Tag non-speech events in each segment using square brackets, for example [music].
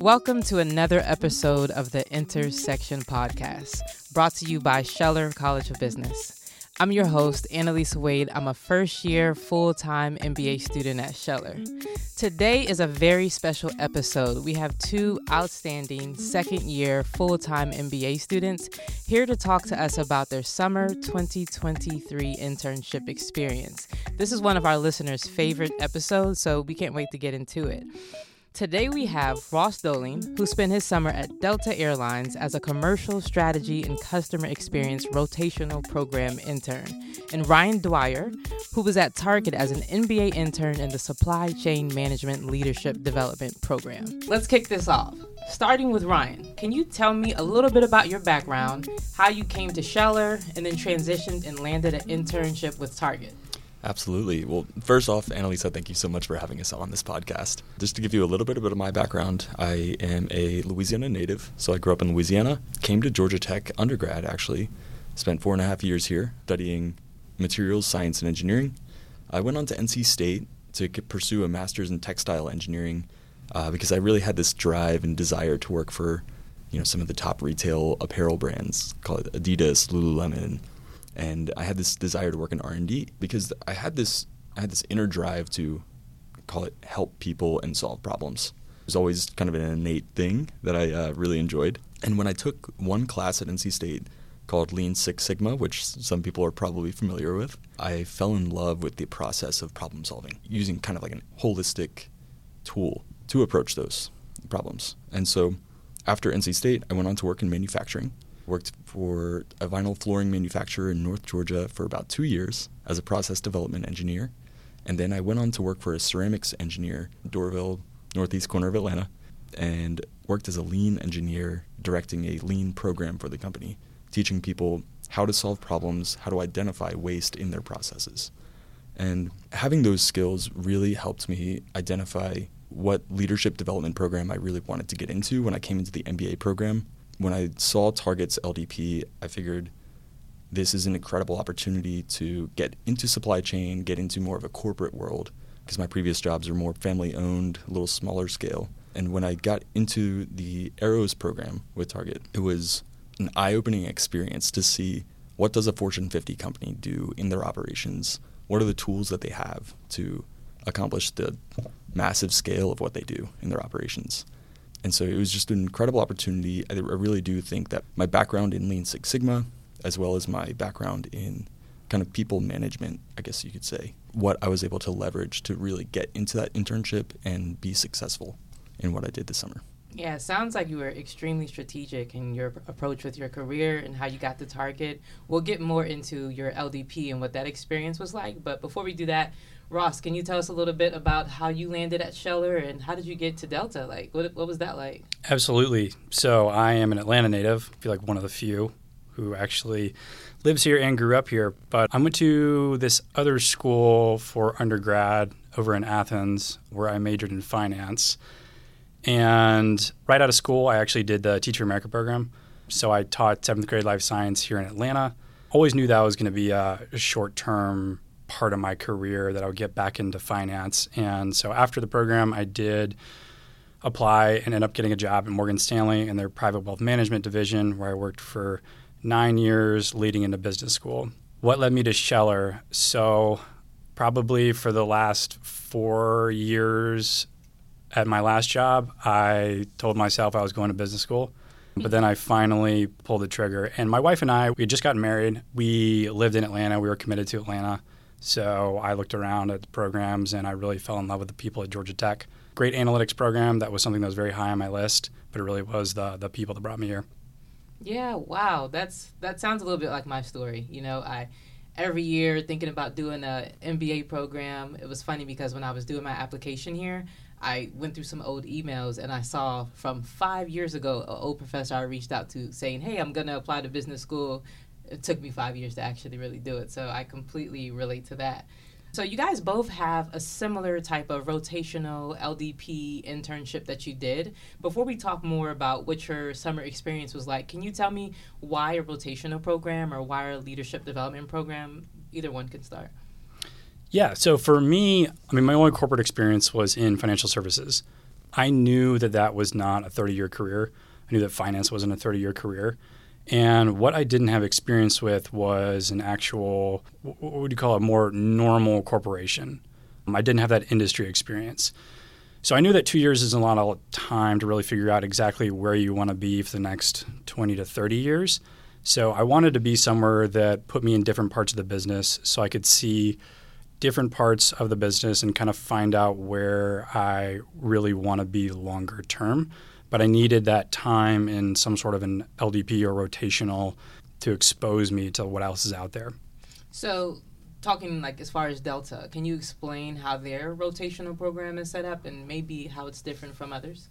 Welcome to another episode of the Intersection Podcast, brought to you by Scheller College of Business. I'm your host, Analisa Wade. I'm a first year full time MBA student at Scheller. Today is a very special episode. We have two outstanding second year full time MBA students here to talk to us about their summer 2023 internship experience. This is one of our listeners' favorite episodes, so we can't wait to get into it. Today we have Ross Doelling, who spent his summer at Delta Airlines as a commercial strategy and customer experience rotational program intern, and Ryan Dwyer, who was at Target as an MBA intern in the supply chain management leadership development program. Let's kick this off. Starting with Ryan, can you tell me a little bit about your background, how you came to Scheller, and then transitioned and landed an internship with Target? Absolutely. Well, first off, Analisa, thank you so much for having us on this podcast. Just to give you a little bit of my background, I am a Louisiana native. So I grew up in Louisiana, came to Georgia Tech undergrad, actually, spent four and a half years here studying materials science and engineering. I went on to NC State to pursue a master's in textile engineering uh, because I really had this drive and desire to work for you know some of the top retail apparel brands, call it Adidas, Lululemon, and I had this desire to work in R and D because I had this I had this inner drive to call it help people and solve problems. It was always kind of an innate thing that I uh, really enjoyed. And when I took one class at NC State called Lean Six Sigma, which some people are probably familiar with, I fell in love with the process of problem solving using kind of like a holistic tool to approach those problems. And so after NC State, I went on to work in manufacturing Worked for a vinyl flooring manufacturer in North Georgia for about two years as a process development engineer. And then I went on to work for a ceramics engineer, Doraville, northeast corner of Atlanta, and worked as a lean engineer directing a lean program for the company, teaching people how to solve problems, how to identify waste in their processes. And having those skills really helped me identify what leadership development program I really wanted to get into when I came into the MBA program when I saw Target's LDP, I figured this is an incredible opportunity to get into supply chain, get into more of a corporate world, because my previous jobs were more family owned, a little smaller scale. And when I got into the Arrows program with Target, it was an eye opening experience to see what does a Fortune 50 company do in their operations? What are the tools that they have to accomplish the massive scale of what they do in their operations? And so it was just an incredible opportunity. I really do think that my background in Lean Six Sigma, as well as my background in kind of people management, I guess you could say, what I was able to leverage to really get into that internship and be successful in what I did this summer. Yeah, sounds like you were extremely strategic in your approach with your career and how you got the target. We'll get more into your LDP and what that experience was like. But before we do that, Ross, can you tell us a little bit about how you landed at Scheller and how did you get to Delta? Like, what, what was that like? Absolutely. So, I am an Atlanta native, I feel like one of the few who actually lives here and grew up here. But I went to this other school for undergrad over in Athens where I majored in finance. And right out of school, I actually did the Teach For America program. So I taught seventh grade life science here in Atlanta. Always knew that was going to be a short term part of my career that I would get back into finance. And so after the program, I did apply and end up getting a job at Morgan Stanley in their private wealth management division, where I worked for nine years leading into business school. What led me to Scheller? So, probably for the last four years at my last job, I told myself I was going to business school. But then I finally pulled the trigger. And my wife and I, we had just gotten married. We lived in Atlanta. We were committed to Atlanta. So I looked around at the programs and I really fell in love with the people at Georgia Tech. Great analytics program. That was something that was very high on my list, but it really was the the people that brought me here. Yeah, wow. That's that sounds a little bit like my story. You know, I every year thinking about doing a MBA program. It was funny because when I was doing my application here, I went through some old emails and I saw from five years ago an old professor I reached out to saying, "Hey, I'm gonna apply to business school it took me five years to actually really do it. So I completely relate to that. So you guys both have a similar type of rotational LDP internship that you did. Before we talk more about what your summer experience was like, can you tell me why a rotational program or why a leadership development program? Either one can start. Yeah. So for me, I mean, my only corporate experience was in financial services. I knew that that was not a 30 year career. I knew that finance wasn't a 30 year career. And what I didn't have experience with was an actual, what would you call it, more normal corporation. I didn't have that industry experience. So I knew that two years isn't a lot of time to really figure out exactly where you want to be for the next 20 to 30 years. So I wanted to be somewhere that put me in different parts of the business so I could see different parts of the business and kind of find out where I really want to be longer term but I needed that time in some sort of an LDP or rotational to expose me to what else is out there. So, talking like as far as Delta, can you explain how their rotational program is set up and maybe how it's different from others?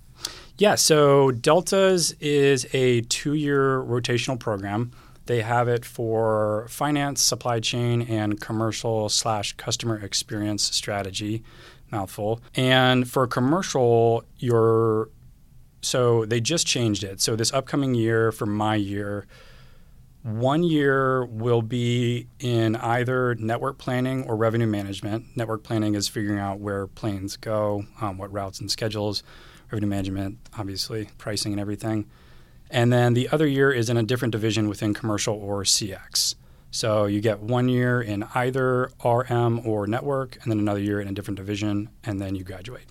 Yeah, so Delta's is a two year rotational program. They have it for finance, supply chain, and commercial slash customer experience strategy. Mouthful. And for commercial, you're so they just changed it. So this upcoming year for my year, one year will be in either network planning or revenue management. Network planning is figuring out where planes go, um, what routes and schedules. Revenue management, obviously, pricing and everything. And then the other year is in a different division within commercial or CX. So you get one year in either RM or network, and then another year in a different division, and then you graduate.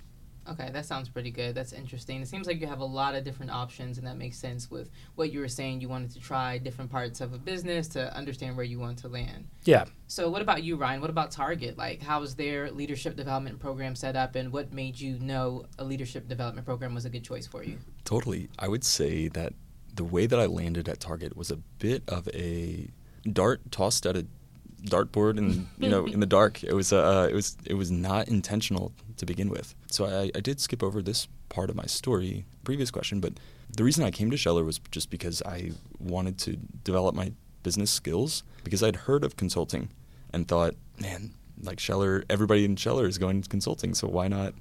Okay, that sounds pretty good. That's interesting. It seems like you have a lot of different options, and that makes sense with what you were saying. You wanted to try different parts of a business to understand where you want to land. Yeah. So, what about you, Ryan? What about Target? Like, how was their leadership development program set up, and what made you know a leadership development program was a good choice for you? Totally. I would say that the way that I landed at Target was a bit of a dart tossed at a dartboard and you know in the dark. It was uh, it was it was not intentional to begin with. So I, I did skip over this part of my story, previous question, but the reason I came to Scheller was just because I wanted to develop my business skills because I'd heard of consulting and thought, man, like Scheller, everybody in Scheller is going to consulting, so why not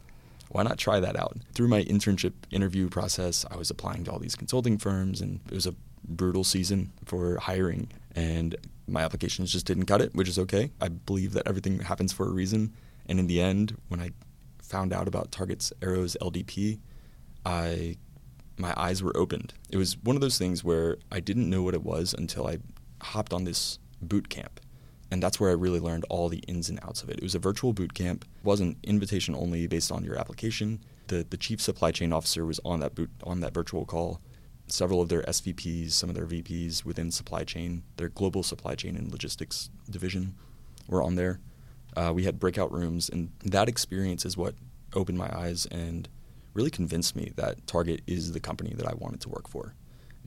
why not try that out? Through my internship interview process, I was applying to all these consulting firms and it was a brutal season for hiring and my applications just didn't cut it, which is okay. I believe that everything happens for a reason. And in the end, when I found out about Target's Arrows LDP, I my eyes were opened. It was one of those things where I didn't know what it was until I hopped on this boot camp. And that's where I really learned all the ins and outs of it. It was a virtual boot camp. It wasn't invitation only based on your application. The the chief supply chain officer was on that boot on that virtual call several of their SVPs, some of their VPs within supply chain, their global supply chain and logistics division were on there. Uh, we had breakout rooms, and that experience is what opened my eyes and really convinced me that Target is the company that I wanted to work for.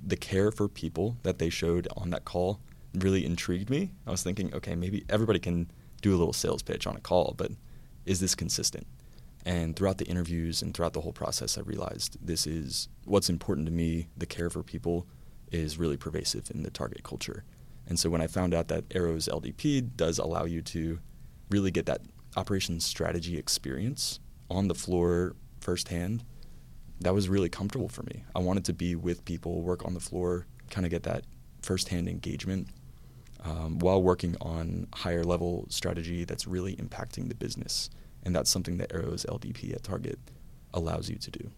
The care for people that they showed on that call really intrigued me. I was thinking, okay, maybe everybody can do a little sales pitch on a call, but is this consistent? And throughout the interviews and throughout the whole process, I realized this is what's important to me. The care for people is really pervasive in the target culture. And so when I found out that Arrows LDP does allow you to really get that operations strategy experience on the floor firsthand, that was really comfortable for me. I wanted to be with people, work on the floor, kind of get that firsthand engagement um, while working on higher level strategy that's really impacting the business and that's something that Arrow's LDP at Target allows you to do.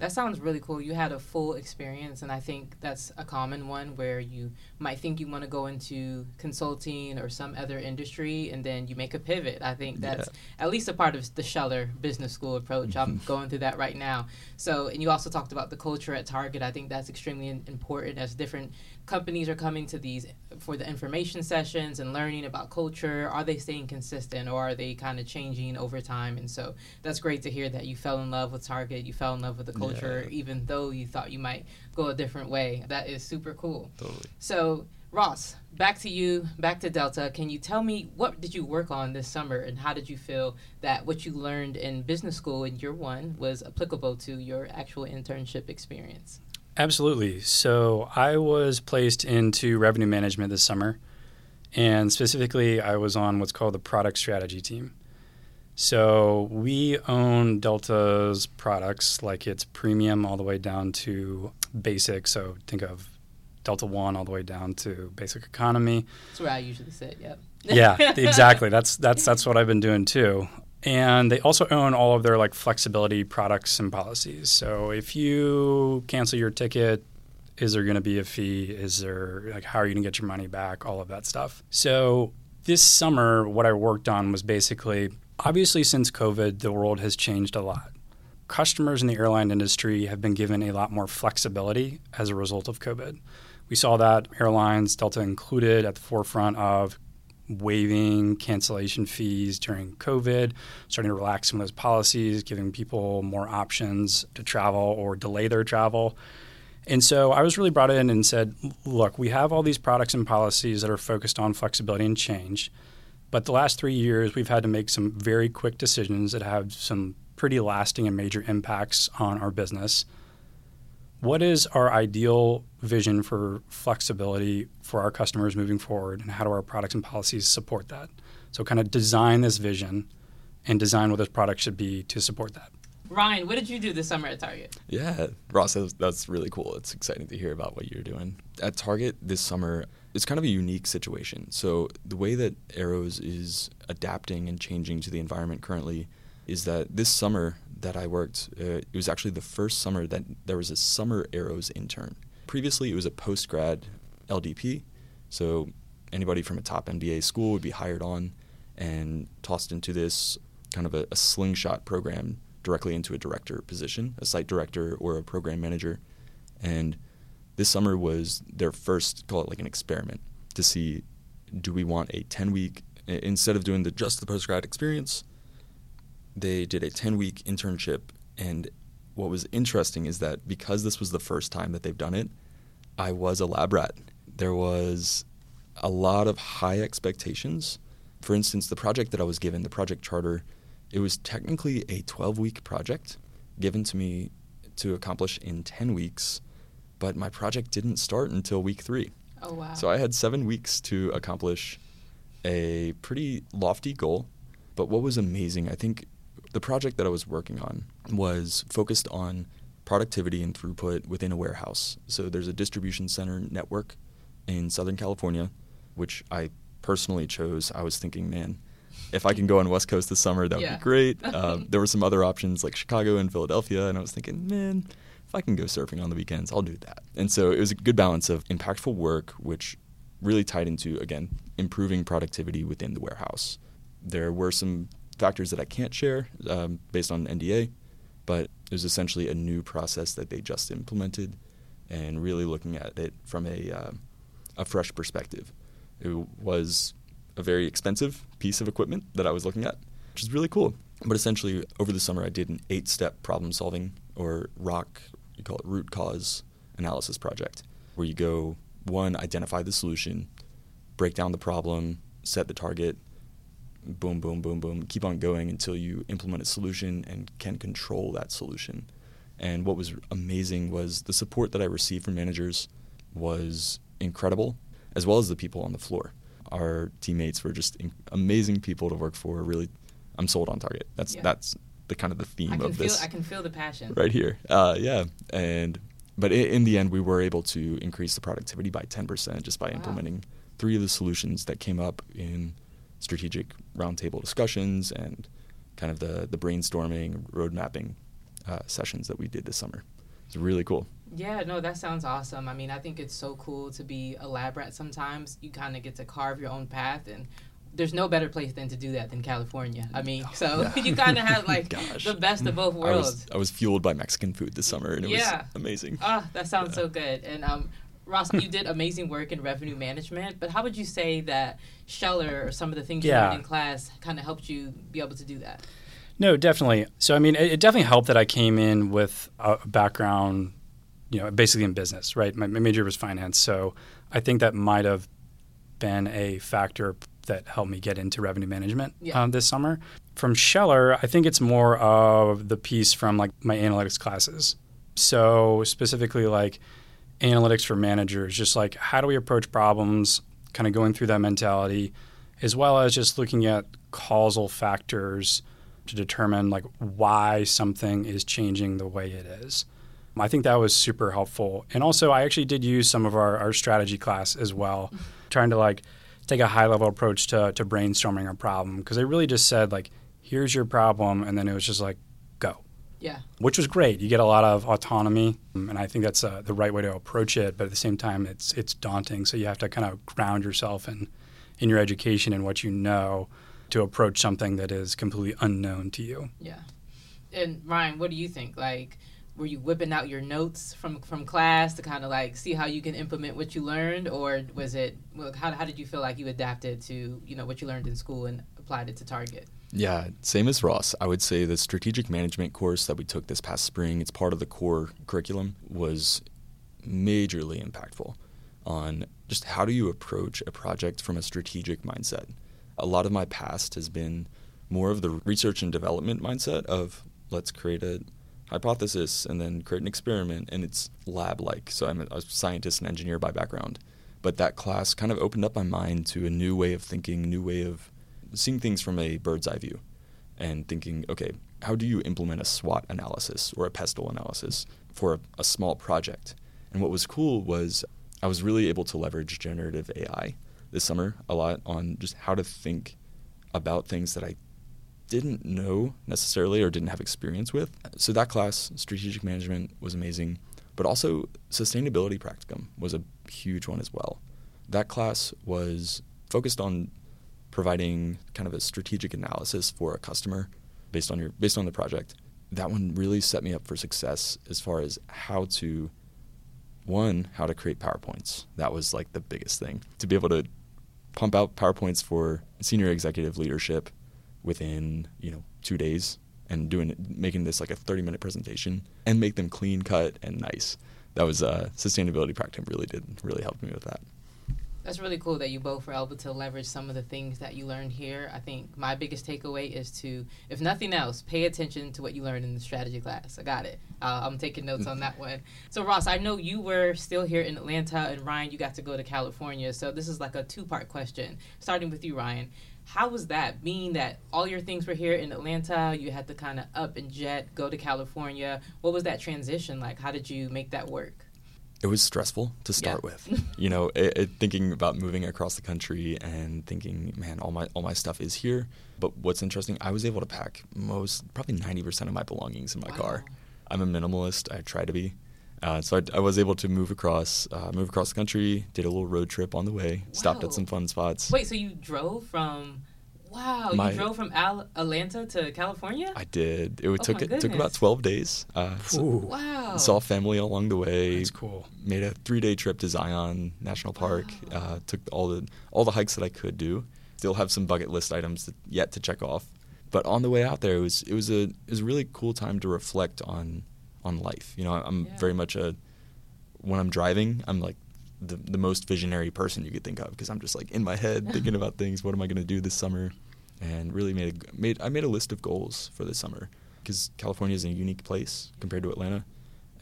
That sounds really cool. You had a full experience, and I think that's a common one where you might think you want to go into consulting or some other industry, and then you make a pivot. I think that's yeah. at least a part of the Scheller Business School approach. I'm mm-hmm. going through that right now. So, and you also talked about the culture at Target. I think that's extremely important as different companies are coming to these for the information sessions and learning about culture are they staying consistent or are they kind of changing over time? And so that's great to hear that you fell in love with target you fell in love with the culture yeah. even though you thought you might go a different way. That is super cool. Totally. So ross back to you back to delta. Can you tell me what did you work on this summer and how did you feel that what you learned in business school in year one was applicable to your actual internship experience Absolutely. So I was placed into revenue management this summer. And specifically, I was on what's called the product strategy team. So we own Delta's products, like it's premium all the way down to basic. So think of Delta One all the way down to basic economy. That's where I usually sit. Yep. yeah, [laughs] exactly. That's that's that's what I've been doing too. And they also own all of their like flexibility products and policies. So if you cancel your ticket, is there going to be a fee? Is there like how are you going to get your money back? All of that stuff. So this summer, what I worked on was basically obviously since COVID, the world has changed a lot. Customers in the airline industry have been given a lot more flexibility as a result of COVID. We saw that airlines, Delta included, at the forefront of waiving cancellation fees during COVID, starting to relax some of those policies, giving people more options to travel or delay their travel. And so I was really brought in and said, look, we have all these products and policies that are focused on flexibility and change. But the last three years, we've had to make some very quick decisions that have some pretty lasting and major impacts on our business. What is our ideal vision for flexibility for our customers moving forward, and how do our products and policies support that? So, kind of design this vision and design what this product should be to support that. Ryan, what did you do this summer at Target? Yeah, Ross, that's, that's really cool. It's exciting to hear about what you're doing. At Target this summer, it's kind of a unique situation. So, the way that Arrows is adapting and changing to the environment currently is that this summer that I worked, uh, it was actually the first summer that there was a summer Arrows intern. Previously, it was a post grad LDP. So, anybody from a top MBA school would be hired on and tossed into this kind of a, a slingshot program directly into a director position, a site director or a program manager. And this summer was their first, call it like an experiment to see do we want a 10 week, instead of doing the just the post grad experience, they did a 10 week internship. And what was interesting is that because this was the first time that they've done it, I was a lab rat. There was a lot of high expectations. For instance, the project that I was given, the project charter, it was technically a 12 week project given to me to accomplish in 10 weeks, but my project didn't start until week three. Oh, wow. So I had seven weeks to accomplish a pretty lofty goal. But what was amazing, I think the project that I was working on was focused on productivity and throughput within a warehouse. So there's a distribution center network in Southern California, which I personally chose. I was thinking, man, if I can go on West Coast this summer, that would Yeah. be great. Um, [laughs] there were some other options like Chicago and Philadelphia, and I was thinking, man, if I can go surfing on the weekends, I'll do that. And so it was a good balance of impactful work, which really tied into again improving productivity within the warehouse. There were some factors that I can't share um, based on NDA, but it was essentially a new process that they just implemented, and really looking at it from a uh, a fresh perspective. It was a very expensive piece of equipment that I was looking at, which is really cool. But essentially, over the summer, I did an eight step problem solving or ROC, you call it root cause analysis project, where you go one, identify the solution, break down the problem, set the target, boom, boom, boom, boom, keep on going until you implement a solution and can control that solution. And what was amazing was the support that I received from managers was incredible, as well as the people on the floor. Our teammates were just amazing people to work for. Really, I'm sold on Target. That's Yeah. that's the kind of the theme of feel this I can feel the passion. right here. Uh, yeah, and but in, in the end, we were able to increase the productivity by 10% just by Wow. implementing three of the solutions that came up in strategic roundtable discussions and kind of the the brainstorming, road mapping uh, sessions that we did this summer. It's really cool. Yeah, no, that sounds awesome. I mean, I think it's so cool to be a lab rat sometimes. You kind of get to carve your own path and there's no better place than to do that than California. I mean, so [laughs] you kind of have like [laughs] the best of both I worlds. was I was fueled by Mexican food this summer, and it Yeah. was amazing. Ah, that sounds Yeah. so good. And um, Ross, you did amazing work in revenue management, but how would you say that Scheller or some of the things you learned in class kind of helped you be able to do that? No, definitely. So, I mean, it, it definitely helped that I came in with a background, you know, basically in business, right? My, my major was finance. So I think that might have been a factor that helped me get into revenue management Yeah. um, this summer. From Scheller, I think it's more of the piece from like my analytics classes. So specifically like analytics for managers, just like how do we approach problems kind of going through that mentality, as well as just looking at causal factors to determine like why something is changing the way it is. I think that was super helpful. And also, I actually did use some of our, our strategy class as well, mm-hmm. trying to like take a high level approach to, to brainstorming a problem because they really just said like, here's your problem, and then it was just like. Yeah. Which was great. You get a lot of autonomy, and I think that's uh, the right way to approach it. But at the same time, it's it's daunting. So you have to kind of ground yourself in in your education and what you know to approach something that is completely unknown to you. Yeah. And Ryan, what do you think? Like, were you whipping out your notes from from class to kind of like see how you can implement what you learned, or was it? Well, how how did you feel like you adapted to you know what you learned in school and applied it to Target? Yeah, same as Ross. I would say the strategic management course that we took this past spring, it's part of the core curriculum, was majorly impactful on just how do you approach a project from a strategic mindset. A lot of my past has been more of the research and development mindset of let's create a hypothesis and then create an experiment and it's lab like. So I'm a scientist and engineer by background. But that class kind of opened up my mind to a new way of thinking, new way of seeing things from a bird's eye view and thinking, okay, how do you implement a SWOT analysis or a pestle analysis for a, a small project? And what was cool was I was really able to leverage generative AI this summer a lot on just how to think about things that I didn't know necessarily or didn't have experience with. So that class, strategic management, was amazing, but also sustainability practicum was a huge one as well. That class was focused on providing kind of a strategic analysis for a customer based on your based on the project. That one really set me up for success as far as how to one, how to create PowerPoints. That was like the biggest thing. To be able to pump out PowerPoints for senior executive leadership within, you know, 2 days and doing making this like a 30 minute presentation and make them clean cut and nice. That was uh, sustainability practicum really did really helped me with that. That's really cool that you both were able to leverage some of the things that you learned here. I think my biggest takeaway is to, if nothing else, pay attention to what you learned in the strategy class. I got it. Uh, I'm taking notes on that one. So, Ross, I know you were still here in Atlanta, and Ryan, you got to go to California. So, this is like a two part question. Starting with you, Ryan. How was that, being that all your things were here in Atlanta? You had to kind of up and jet, go to California. What was that transition like? How did you make that work? It was stressful to start Yeah. with. [laughs] You know, it, it, thinking about moving across the country and thinking, man, all my all my stuff is here. But what's interesting, I was able to pack most, probably ninety percent of my belongings in my car. I'm a minimalist. I try to be. Uh, so I, I was able to move across, uh, move across the country. Did a little road trip on the way. Stopped at some fun spots. Wait, so you drove from? Wow, My- you drove from Al- Atlanta to California? I did. It Oh took it took about twelve days. Uh, so wow. saw family along the way. that's cool. made a three day trip to Zion National Park. Uh, took all the all the hikes that I could do. Still have some bucket list items that, yet to check off. But on the way out there, it was it was a it was a really cool time to reflect on on life. You know, I'm Yeah. very much a when I'm driving, I'm like the the most visionary person you could think of because I'm just like in my head [laughs] thinking about things. What am I going to do this summer? And really made a, made I made a list of goals for this summer because California is a unique place compared to Atlanta,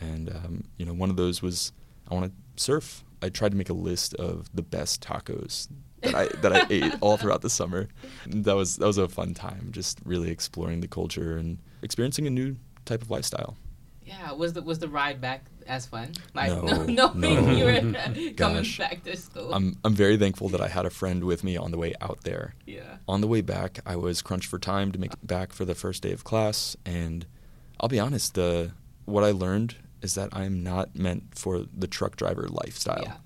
and um, you know one of those was I want to surf. I tried to make a list of the best tacos that I that I ate all [laughs] throughout the summer. And that was that was a fun time, just really exploring the culture and experiencing a new type of lifestyle. Yeah, was the was the ride back as fun? Like No, [laughs] no, no. you were [laughs] coming Gosh. back to school. I'm I'm very thankful that I had a friend with me on the way out there. yeah. On the way back, I was crunched for time to make it back for the first day of class, and I'll be honest, the what I learned is that I'm not meant for the truck driver lifestyle. Yeah.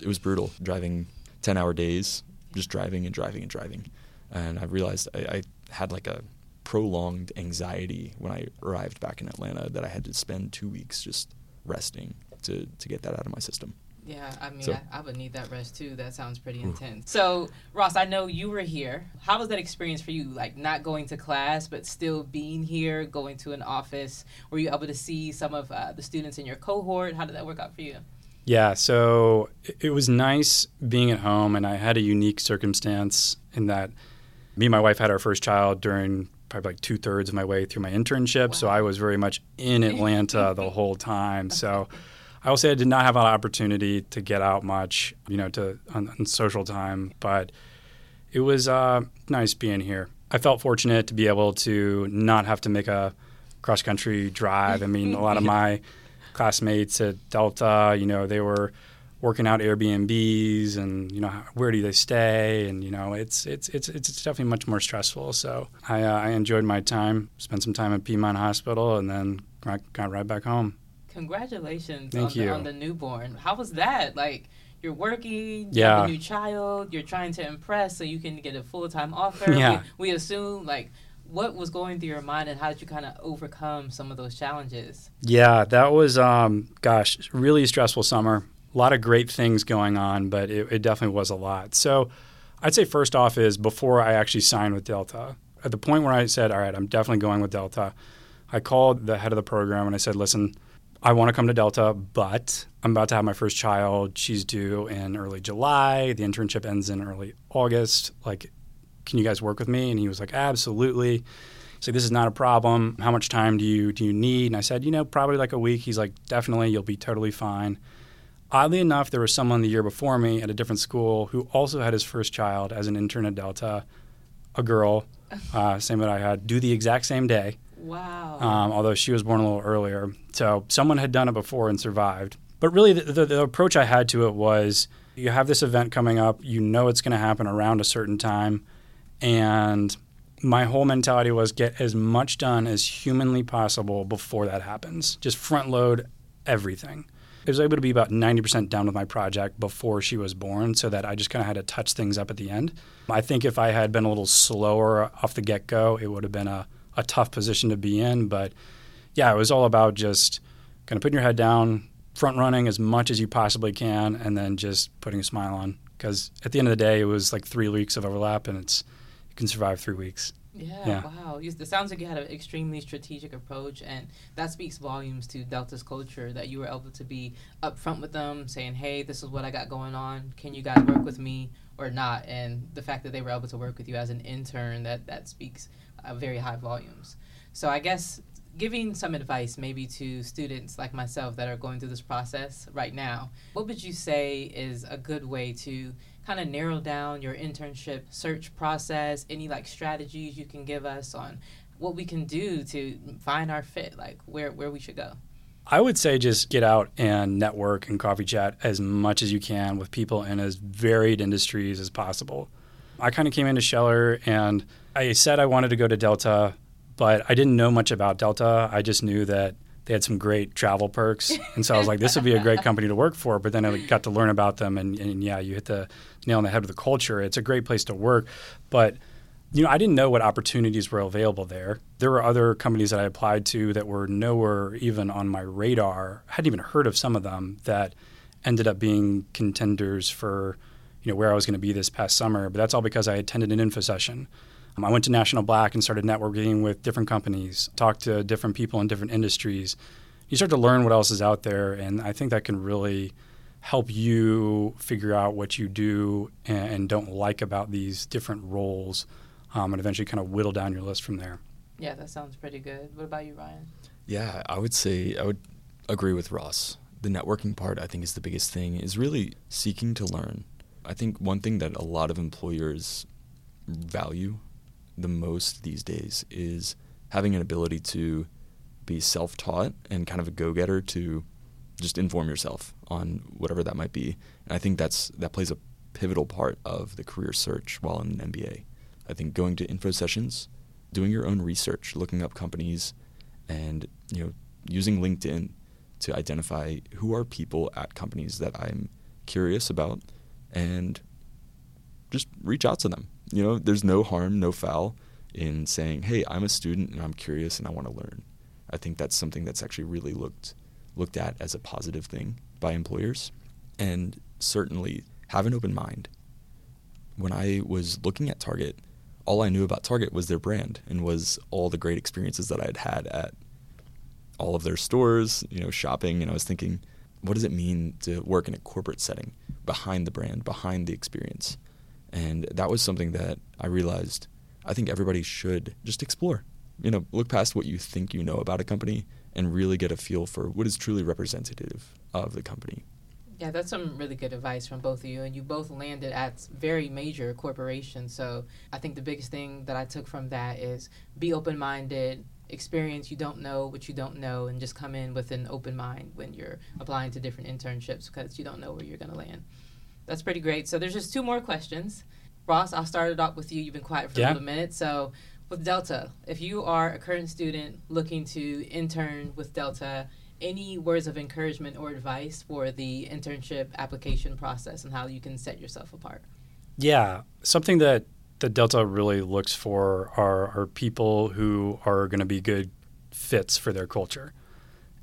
It was brutal driving 10 hour days, just driving and driving and driving. And I realized I, I had like a prolonged anxiety when I arrived back in Atlanta that I had to spend two weeks just resting to, to get that out of my system. Yeah, I mean, So- I, I would need that rest too. That sounds pretty Ooh. intense. So, Ross, I know you were here. How was that experience for you? Like not going to class, but still being here, going to an office. Were you able to see some of uh, the students in your cohort? How did that work out for you? Yeah, so it- it was nice being at home, and I had a unique circumstance in that me and my wife had our first child during probably like two thirds of my way through my internship. So I was very much in [laughs] Atlanta the whole time. So I will say I did not have an opportunity to get out much, you know, to on, on social time, but it was uh, nice being here. I felt fortunate to be able to not have to make a cross country drive. I mean, a lot of [laughs] my classmates at Delta, you know, they were working out Airbnbs and you know where do they stay and you know it's it's it's it's definitely much more stressful. So I uh, I enjoyed my time, spent some time at Piedmont Hospital, and then got, got right back home. Congratulations Thank on, you. The, on the newborn. How was that? Like you're working, you Yeah. have a new child, you're trying to impress so you can get a full time offer. [laughs] Yeah. We, we assume like what was going through your mind and how did you kind of overcome some of those challenges? Yeah, that was, um, gosh, really stressful summer. A lot of great things going on, but it, it definitely was a lot. So I'd say first off is before I actually signed with Delta, at the point where I said, all right, I'm definitely going with Delta, I called the head of the program and I said, listen, I want to come to Delta, but I'm about to have my first child. She's due in early July. The internship ends in early August. Like, can you guys work with me? And he was like, absolutely. Like, this is not a problem. How much time do you do you need? And I said, you know, probably like a week. He's like, definitely, you'll be totally fine. Oddly enough, there was someone the year before me at a different school who also had his first child as an intern at Delta, a girl, [laughs] uh, same that I had, do the exact same day Wow. um, although she was born a little earlier. So someone had done it before and survived. But really, the, the, the approach I had to it was you have this event coming up, you know it's going to happen around a certain time. And my whole mentality was get as much done as humanly possible before that happens. Just front load everything. I was able to be about 90% done with my project before she was born so that I just kind of had to touch things up at the end. I think if I had been a little slower off the get go, it would have been a, a tough position to be in. But yeah, it was all about just kind of putting your head down, front running as much as you possibly can, and then just putting a smile on. Because at the end of the day, it was like three weeks of overlap, and it's you can survive three weeks. Yeah, Yeah. wow. You- It sounds like you had an extremely strategic approach, and that speaks volumes to Delta's culture that you were able to be upfront with them, saying, hey, this is what I got going on. Can you guys work with me or not? And the fact that they were able to work with you as an intern, that, that speaks uh, very high volumes. So I guess giving some advice maybe to students like myself that are going through this process right now, what would you say is a good way to kind of narrow down your internship search process? Any like strategies you can give us on what we can do to find our fit, like where, where we should go? I would say just get out and network and coffee chat as much as you can with people in as varied industries as possible. I kind of came into Scheller and I said I wanted to go to Delta, but I didn't know much about Delta. I just knew that they had some great travel perks. [laughs] And so I was like, this would be a great company to work for. But then I got to learn about them. And, and yeah, you hit the nail on the head with the culture. It's a great place to work. But you know, I didn't know what opportunities were available there. There were other companies that I applied to that were nowhere even on my radar. I hadn't even heard of some of them that ended up being contenders for, you know, where I was going to be this past summer. But that's all because I attended an info session. Um, I went to National Black and started networking with different companies, talked to different people in different industries. You start to learn what else is out there, and I think that can really help you figure out what you do and, and don't like about these different roles um, and eventually kind of whittle down your list from there. Yeah, that sounds pretty good. What about you, Ryan? Yeah, I would say I would agree with Ross. The networking part, I think, is the biggest thing, is really seeking to learn. I think one thing that a lot of employers value the most these days is having an ability to be self taught and kind of a go getter to just inform yourself on whatever that might be. And I think that's that plays a pivotal part of the career search while in an MBA. I think going to info sessions, doing your own research, looking up companies, and you know using LinkedIn to identify who are people at companies that I'm curious about, and just reach out to them. You know, there's no harm, no foul in saying, "Hey, I'm a student and I'm curious and I want to learn." I think that's something that's actually really looked looked at as a positive thing by employers, and certainly have an open mind. When I was looking at Target, all I knew about Target was their brand and was all the great experiences that I had had at all of their stores, you know, shopping. And I was thinking, what does it mean to work in a corporate setting behind the brand, behind the experience? And that was something that I realized I think everybody should just explore. you know, look past what you think you know about a company and really get a feel for what is truly representative of the company. Yeah, that's some really good advice from both of you. And you both landed at very major corporations. So I think the biggest thing that I took from that is be open minded, experience you don't know what you don't know, and just come in with an open mind when you're applying to different internships because you don't know where you're going to land. That's pretty great. So there's just two more questions. Ross, I'll start it off with you. You've been quiet for Yeah. a little minute. So with Delta, if you are a current student looking to intern with Delta, any words of encouragement or advice for the internship application process and how you can set yourself apart? Yeah, something that the Delta really looks for are, are people who are going to be good fits for their culture.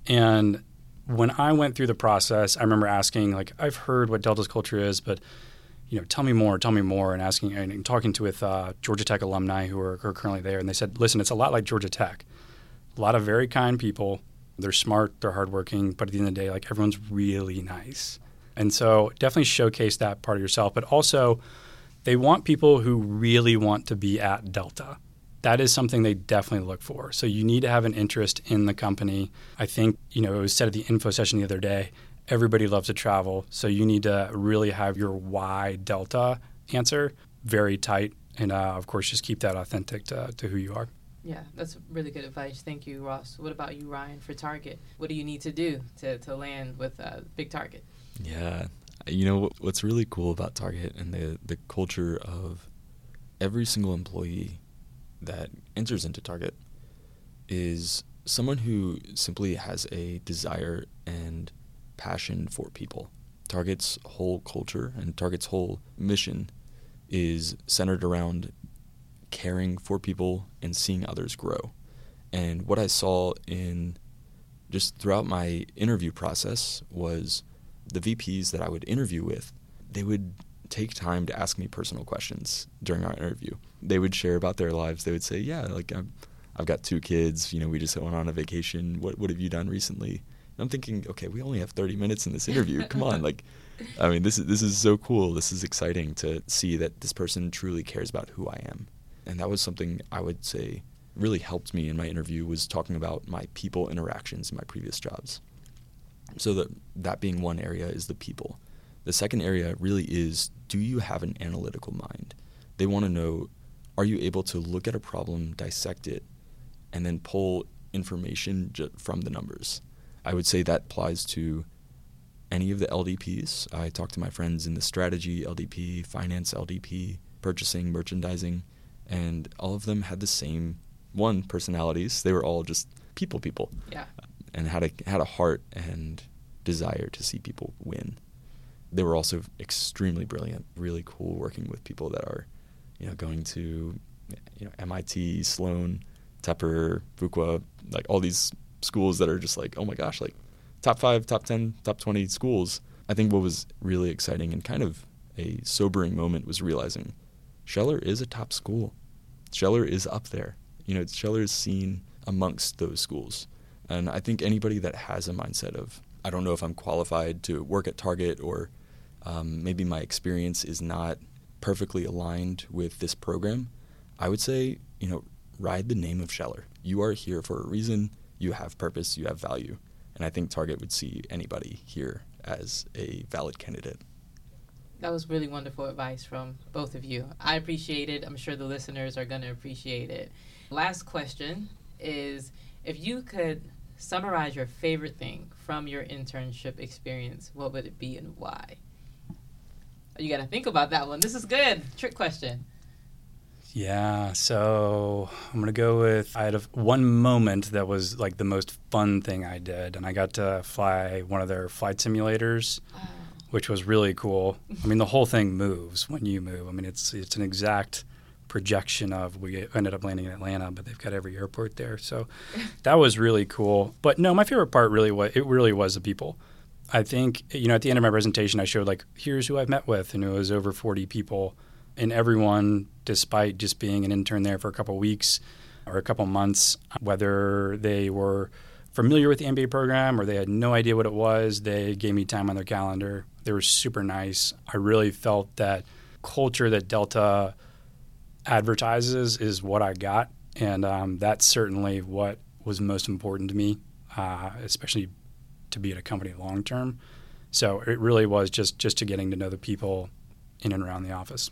And when I went through the process, I remember asking, like, I've heard what Delta's culture is, but you know, tell me more, tell me more, and asking and talking to with uh, Georgia Tech alumni who are, who are currently there, and they said, listen, it's a lot like Georgia Tech. A lot of very kind people. They're smart, they're hardworking, but at the end of the day, like everyone's really nice. And so definitely showcase that part of yourself, but also they want people who really want to be at Delta. That is something they definitely look for. So you need to have an interest in the company. I think, you know, it was said at the info session the other day, everybody loves to travel. So you need to really have your why Delta answer very tight. And uh, of course, just keep that authentic to, to who you are. Yeah, that's really good advice. Thank you, Ross. What about you, Ryan, for Target? What do you need to do to, to land with a big target? Yeah. You know what's really cool about Target and the the culture of every single employee that enters into Target is someone who simply has a desire and passion for people. Target's whole culture and Target's whole mission is centered around caring for people and seeing others grow. And what I saw in just throughout my interview process was the VPs that I would interview with, they would take time to ask me personal questions during our interview. They would share about their lives. They would say, "Yeah, like I'm, I've got two kids. You know, we just went on a vacation. What what have you done recently?" And I'm thinking, okay, we only have 30 minutes in this interview. Come on, like, [laughs] I mean, this is this is so cool. This is exciting to see that this person truly cares about who I am, and that was something I would say really helped me in my interview was talking about my people interactions in my previous jobs. So that that being one area is the people. The second area really is do you have an analytical mind? They want to know are you able to look at a problem, dissect it, and then pull information ju- from the numbers? I would say that applies to any of the LDPs. I talked to my friends in the strategy LDP, finance LDP, purchasing, merchandising, and all of them had the same one personalities. They were all just people people Yeah. and had a had a heart and desire to see people win. They were also extremely brilliant, really cool working with people that are, you know, going to, you know, MIT, Sloan, Tepper, Fuqua, like all these schools that are just like, oh my gosh, like top five, top ten, top twenty schools. I think what was really exciting and kind of a sobering moment was realizing Scheller is a top school. Scheller is up there. You know, Scheller is seen amongst those schools. And I think anybody that has a mindset of, I don't know if I'm qualified to work at Target or um, maybe my experience is not perfectly aligned with this program, I would say, you know, ride the name of Scheller. You are here for a reason. You have purpose. You have value. And I think Target would see anybody here as a valid candidate. That was really wonderful advice from both of you. I appreciate it. I'm sure the listeners are going to appreciate it. Last question is if you could summarize your favorite thing from your internship experience, what would it be and why? You got to think about that one. This is good. Trick question. Yeah, so I'm gonna go with I had a, one moment that was like the most fun thing I did, and I got to fly one of their flight simulators, oh. which was really cool. I mean, the whole thing moves when you move. I mean, it's it's an exact projection of we ended up landing in Atlanta, but they've got every airport there, so [laughs] that was really cool. But no, my favorite part really was it really was the people. I think you know at the end of my presentation, I showed like here's who I've met with, and it was over 40 people and everyone, despite just being an intern there for a couple weeks or a couple months, whether they were familiar with the MBA program or they had no idea what it was, they gave me time on their calendar. They were super nice. I really felt that culture that Delta advertises is what I got and um, that's certainly what was most important to me, uh, especially to be at a company long term. So it really was just just to getting to know the people in and around the office.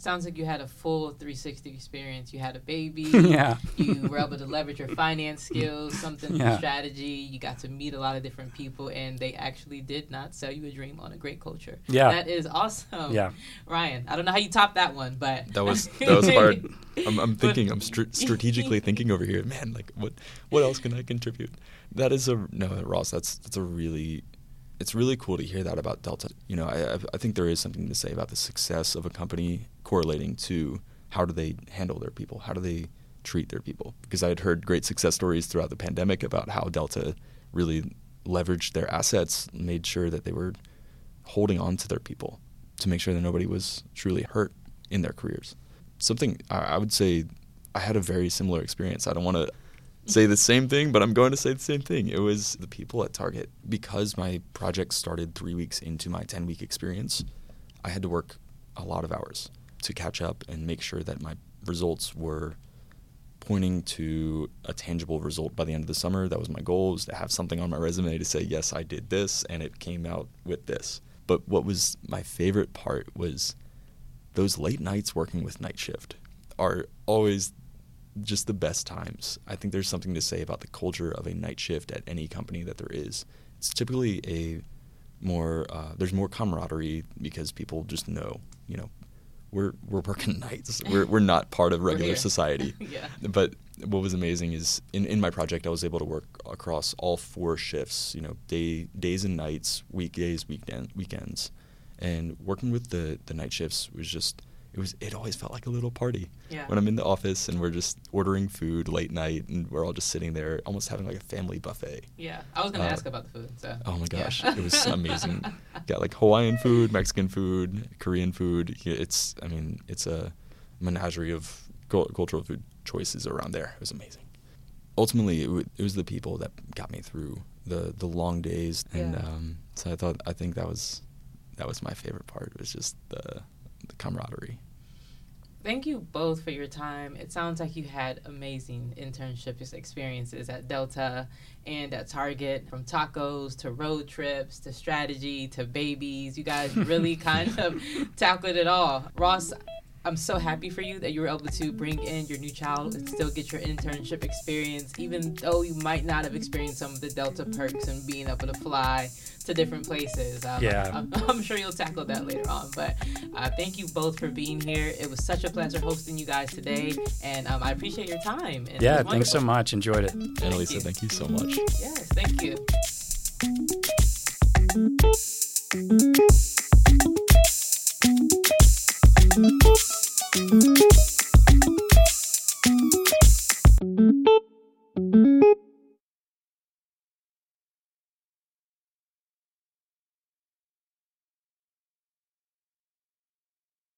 Sounds like you had a full 360 experience. You had a baby. [laughs] yeah. You were able to leverage your finance skills, something Yeah. strategy. You got to meet a lot of different people, and they actually did not sell you a dream on a great culture. Yeah. That is awesome. Yeah. Ryan, I don't know how you top that one, but That was that was hard. [laughs] I'm, I'm thinking. I'm str- strategically [laughs] thinking over here. Man, like what what else can I contribute? That is a no, Ross. That's that's a really it's really cool to hear that about Delta. You know, I I- think there is something to say about the success of a company correlating to how do they handle their people, how do they treat their people. Because I had heard great success stories throughout the pandemic about how Delta really leveraged their assets, made sure that they were holding on to their people to make sure that nobody was truly hurt in their careers. Something I I would say I had a very similar experience. I don't want to say the same thing, but I'm going to say the same thing. It was the people at Target. Because my project started three weeks into my 10 week experience, I had to work a lot of hours to catch up and make sure that my results were pointing to a tangible result by the end of the summer. That was my goal, was to have something on my resume to say, yes, I did this, and it came out with this. But what was my favorite part was those late nights working with night shift are always just the best times. I think there's something to say about the culture of a night shift at any company that there is. It's typically a more uh, there's more camaraderie because people just know, you know, we're we're working [laughs] nights. We're we're not part of regular society. [laughs] yeah. But what was amazing is in, in my project I was able to work across all four shifts, you know, day days and nights, weekdays, weekend weekends. And working with the, the night shifts was just it was it always felt like a little party. Yeah. When I'm in the office and we're just ordering food late night and we're all just sitting there almost having like a family buffet. Yeah. I was going to Uh, ask about the food. So. Oh my yeah. gosh, it was amazing. [laughs] Got like Hawaiian food, Mexican food, Korean food. It's, I mean, it's a menagerie of cultural food choices around there. It was amazing. Ultimately, it, w- it was the people that got me through the the long days, and Yeah. um, so I thought I think that was that was my favorite part. It was just the camaraderie. Thank you both for your time. It sounds like you had amazing internship experiences at Delta and at Target, from tacos to road trips to strategy to babies. You guys [laughs] really kind of tackled it all. Ross, I'm so happy for you that you were able to bring in your new child and still get your internship experience, even though you might not have experienced some of the Delta perks and being able to fly to different places. Um, Yeah. [laughs] I'm, I'm sure you'll tackle that later on. But uh, thank you both for being here. It was such a pleasure hosting you guys today, and um, I appreciate your time. And Yeah, thanks so much. Enjoyed it. Analisa, you. thank you so much. Yes, thank you. Música